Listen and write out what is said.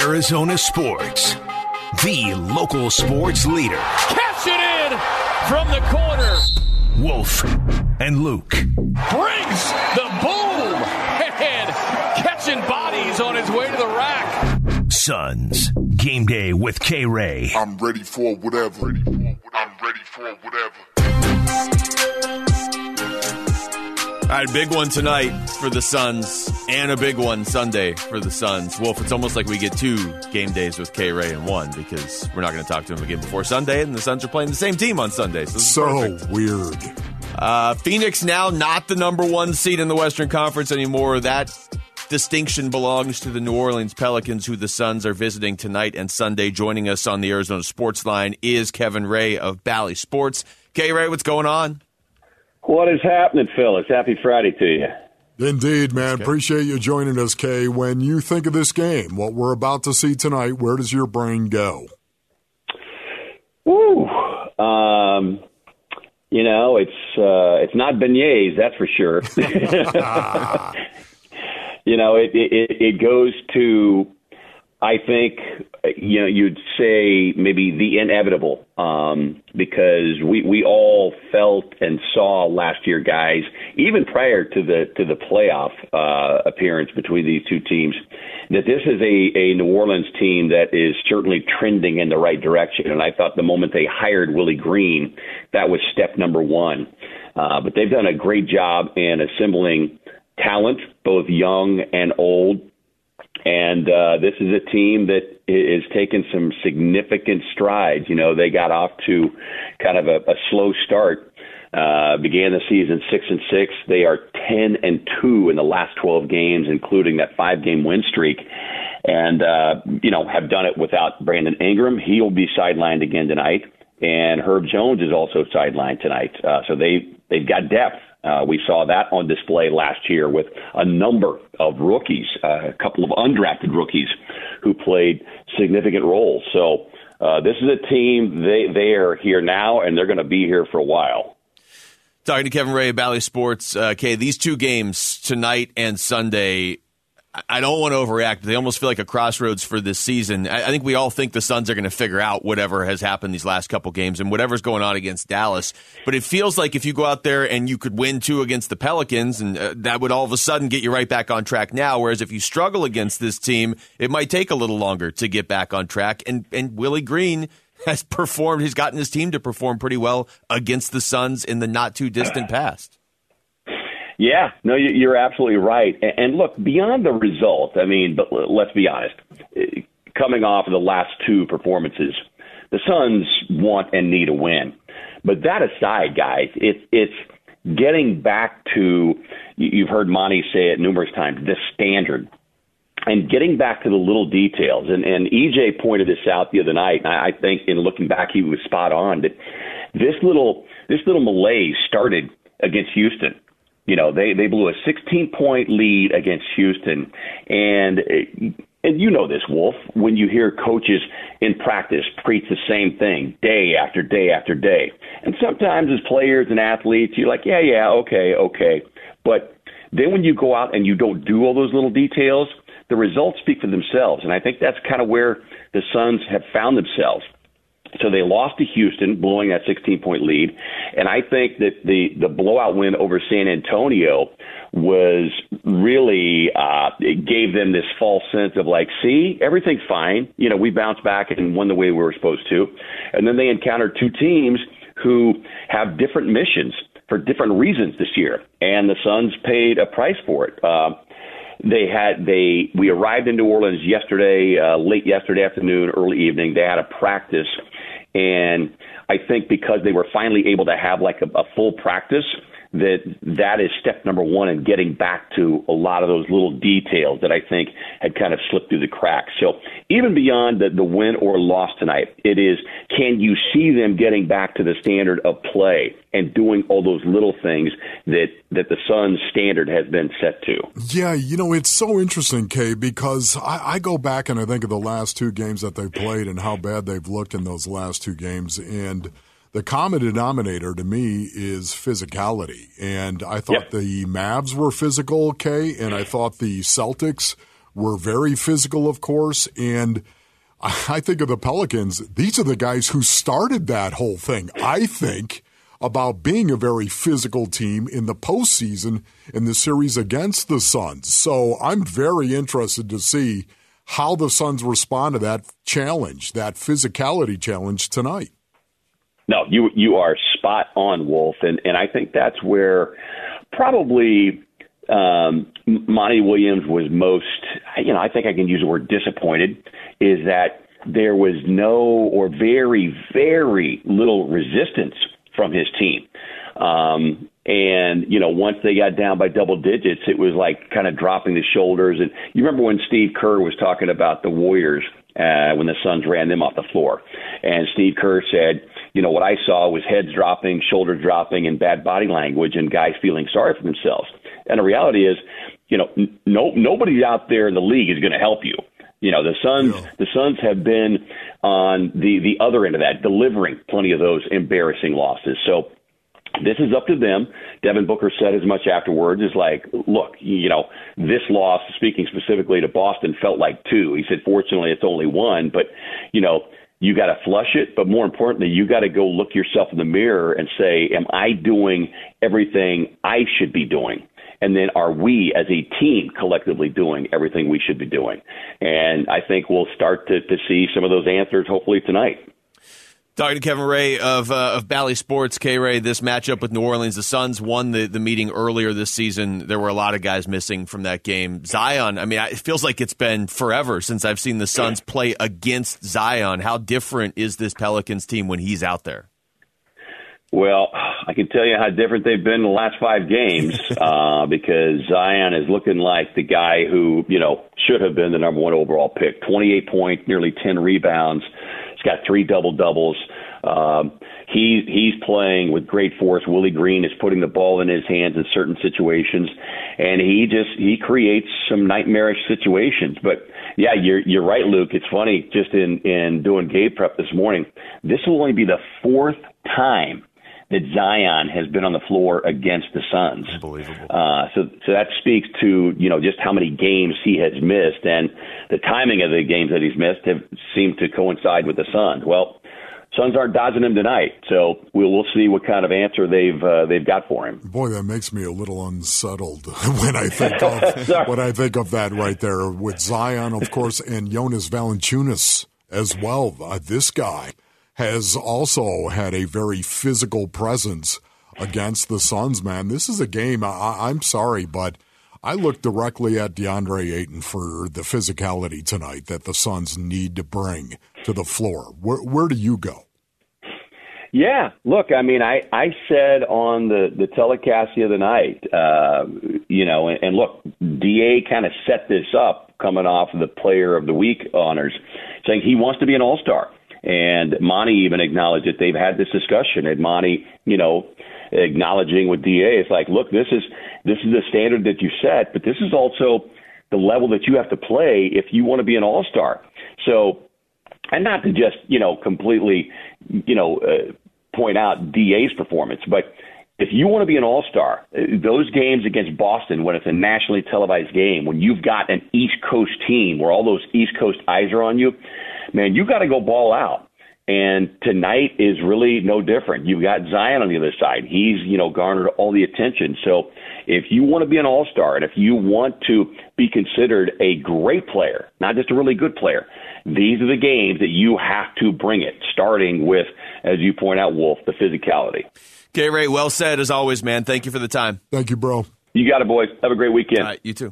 Arizona Sports, the local sports leader. Catch it in from the corner. Wolf and Luke. Brings the boom and catching bodies on his way to the rack. Suns. Game day with K Ray. I'm ready for whatever. I'm ready for whatever. All right, big one tonight for the Suns, and a big one Sunday for the Suns. Wolf, it's almost like we get two game days with K Ray in one because we're not going to talk to him again before Sunday, and the Suns are playing the same team on Sunday. So, so weird. Uh, Phoenix now not the number one seed in the Western Conference anymore. That distinction belongs to the New Orleans Pelicans, who the Suns are visiting tonight and Sunday. Joining us on the Arizona Sports Line is Kevin Ray of Bally Sports. K Ray, what's going on? What is happening, Phyllis? Happy Friday to you. Indeed, man. Okay. Appreciate you joining us, Kay. When you think of this game, what we're about to see tonight, where does your brain go? Woo. Um, you know, it's uh, it's not beignets, that's for sure. you know, it, it it goes to I think you know you'd say maybe the inevitable um, because we we all felt and saw last year, guys, even prior to the to the playoff uh, appearance between these two teams, that this is a a New Orleans team that is certainly trending in the right direction. And I thought the moment they hired Willie Green, that was step number one. Uh, but they've done a great job in assembling talent, both young and old and uh, this is a team that is taking some significant strides. You know, they got off to kind of a, a slow start. Uh, began the season six and six. They are ten and two in the last twelve games, including that five game win streak. And uh, you know, have done it without Brandon Ingram. He'll be sidelined again tonight, and Herb Jones is also sidelined tonight. Uh, so they they've got depth. Uh, we saw that on display last year with a number of rookies, uh, a couple of undrafted rookies who played significant roles. So uh, this is a team they they are here now and they're going to be here for a while. Talking to Kevin Ray of Bally Sports, uh, okay, these two games tonight and Sunday I don't want to overreact. but They almost feel like a crossroads for this season. I, think we all think the Suns are going to figure out whatever has happened these last couple games and whatever's going on against Dallas. But it feels like if you go out there and you could win two against the Pelicans, and uh, that would all of a sudden get you right back on track now. Whereas if you struggle against this team, it might take a little longer to get back on track. And and Willie Green has performed. He's gotten his team to perform pretty well against the Suns in the not too distant past. Yeah, no, you're absolutely right. And look, beyond the result, I mean, but let's be honest. Uh, coming off of the last two performances, the Suns want and need a win. But that aside, guys, it's it's getting back to you've heard Monty say it numerous times, the standard. And getting back to the little details, and, and EJ pointed this out the other night, and I think in looking back, he was spot on that this little this little malaise started against Houston you know, they they blew a 16 point lead against Houston, and and you know this, Wolf. When you hear coaches in practice preach the same thing day after day after day, and sometimes as players and athletes, you're like, yeah, yeah, okay, okay, but then when you go out and you don't do all those little details, the results speak for themselves, and I think that's kind of where the Suns have found themselves. So they lost to Houston, blowing that 16 point lead. And I think that the, the blowout win over San Antonio was really, uh, it gave them this false sense of like, see, everything's fine. You know, we bounced back and won the way we were supposed to. And then they encountered two teams who have different missions for different reasons this year. And the Suns paid a price for it. Uh, they had they we arrived in New Orleans yesterday, uh, late yesterday afternoon, early evening. They had a practice and I think because they were finally able to have like a, a full practice, that that is step number one in getting back to a lot of those little details that I think had kind of slipped through the cracks. So even beyond the, the win or loss tonight, it is can you see them getting back to the standard of play and doing all those little things that that the Suns standard has been set to. Yeah, you know it's so interesting, Kay, because I, I go back and I think of the last two games that they've played and how bad they've looked in those last two games and the common denominator to me is physicality. And I thought yep. the Mavs were physical, okay, and I thought the Celtics were very physical, of course, and I think of the Pelicans. These are the guys who started that whole thing. I think about being a very physical team in the postseason in the series against the Suns. So I'm very interested to see how the Suns respond to that challenge, that physicality challenge tonight. No, you you are spot on, Wolf, and and I think that's where probably um, Monty Williams was most. You know, I think I can use the word disappointed. Is that there was no or very very little resistance from his team. Um, and you know, once they got down by double digits, it was like kind of dropping the shoulders. And you remember when Steve Kerr was talking about the Warriors uh, when the Suns ran them off the floor, and Steve Kerr said, you know, what I saw was heads dropping, shoulders dropping, and bad body language, and guys feeling sorry for themselves. And the reality is, you know, no nobody out there in the league is going to help you. You know, the Suns yeah. the Suns have been on the the other end of that, delivering plenty of those embarrassing losses. So this is up to them. Devin Booker said as much afterwards. Is like, look, you know, this loss, speaking specifically to Boston, felt like two. He said, fortunately, it's only one, but you know, you got to flush it. But more importantly, you got to go look yourself in the mirror and say, am I doing everything I should be doing? And then are we as a team collectively doing everything we should be doing? And I think we'll start to, to see some of those answers hopefully tonight. Talking to Kevin Ray of uh, of Bally Sports, K Ray. This matchup with New Orleans, the Suns won the, the meeting earlier this season. There were a lot of guys missing from that game. Zion, I mean, it feels like it's been forever since I've seen the Suns play against Zion. How different is this Pelicans team when he's out there? Well, I can tell you how different they've been in the last five games uh, because Zion is looking like the guy who, you know, should have been the number one overall pick. 28 points, nearly 10 rebounds. He's got three double doubles. Um, he he's playing with great force. Willie Green is putting the ball in his hands in certain situations, and he just he creates some nightmarish situations. But yeah, you're you're right, Luke. It's funny. Just in in doing game prep this morning, this will only be the fourth time that Zion has been on the floor against the Suns. Unbelievable. Uh, so, so that speaks to you know just how many games he has missed, and the timing of the games that he's missed have seemed to coincide with the Suns. Well, Suns aren't dodging him tonight, so we'll we'll see what kind of answer they've uh, they've got for him. Boy, that makes me a little unsettled when I think of when I think of that right there with Zion, of course, and Jonas Valanciunas as well. Uh, this guy has also had a very physical presence against the Suns, man. This is a game, I, am sorry, but I look directly at DeAndre Ayton for the physicality tonight that the Suns need to bring to the floor. Where, where do you go? Yeah, look, I mean, I, I said on the, the telecast the other night, uh, you know, and, and look, DA kind of set this up coming off of the Player of the Week honors, saying he wants to be an All Star. And Monty even acknowledged that they've had this discussion. And Monty, you know, acknowledging with DA, it's like, look, this is this is the standard that you set, but this is also the level that you have to play if you want to be an all star. So, and not to just you know completely, you know, uh, point out DA's performance, but if you want to be an all star, those games against Boston, when it's a nationally televised game, when you've got an East Coast team where all those East Coast eyes are on you, man, you got to go ball out. And tonight is really no different. You've got Zion on the other side. He's, you know, garnered all the attention. So if you want to be an all star and if you want to be considered a great player, not just a really good player, these are the games that you have to bring it, starting with, as you point out, Wolf, the physicality. Okay, Ray, well said as always, man. Thank you for the time. Thank you, bro. You got it, boys. Have a great weekend. you too.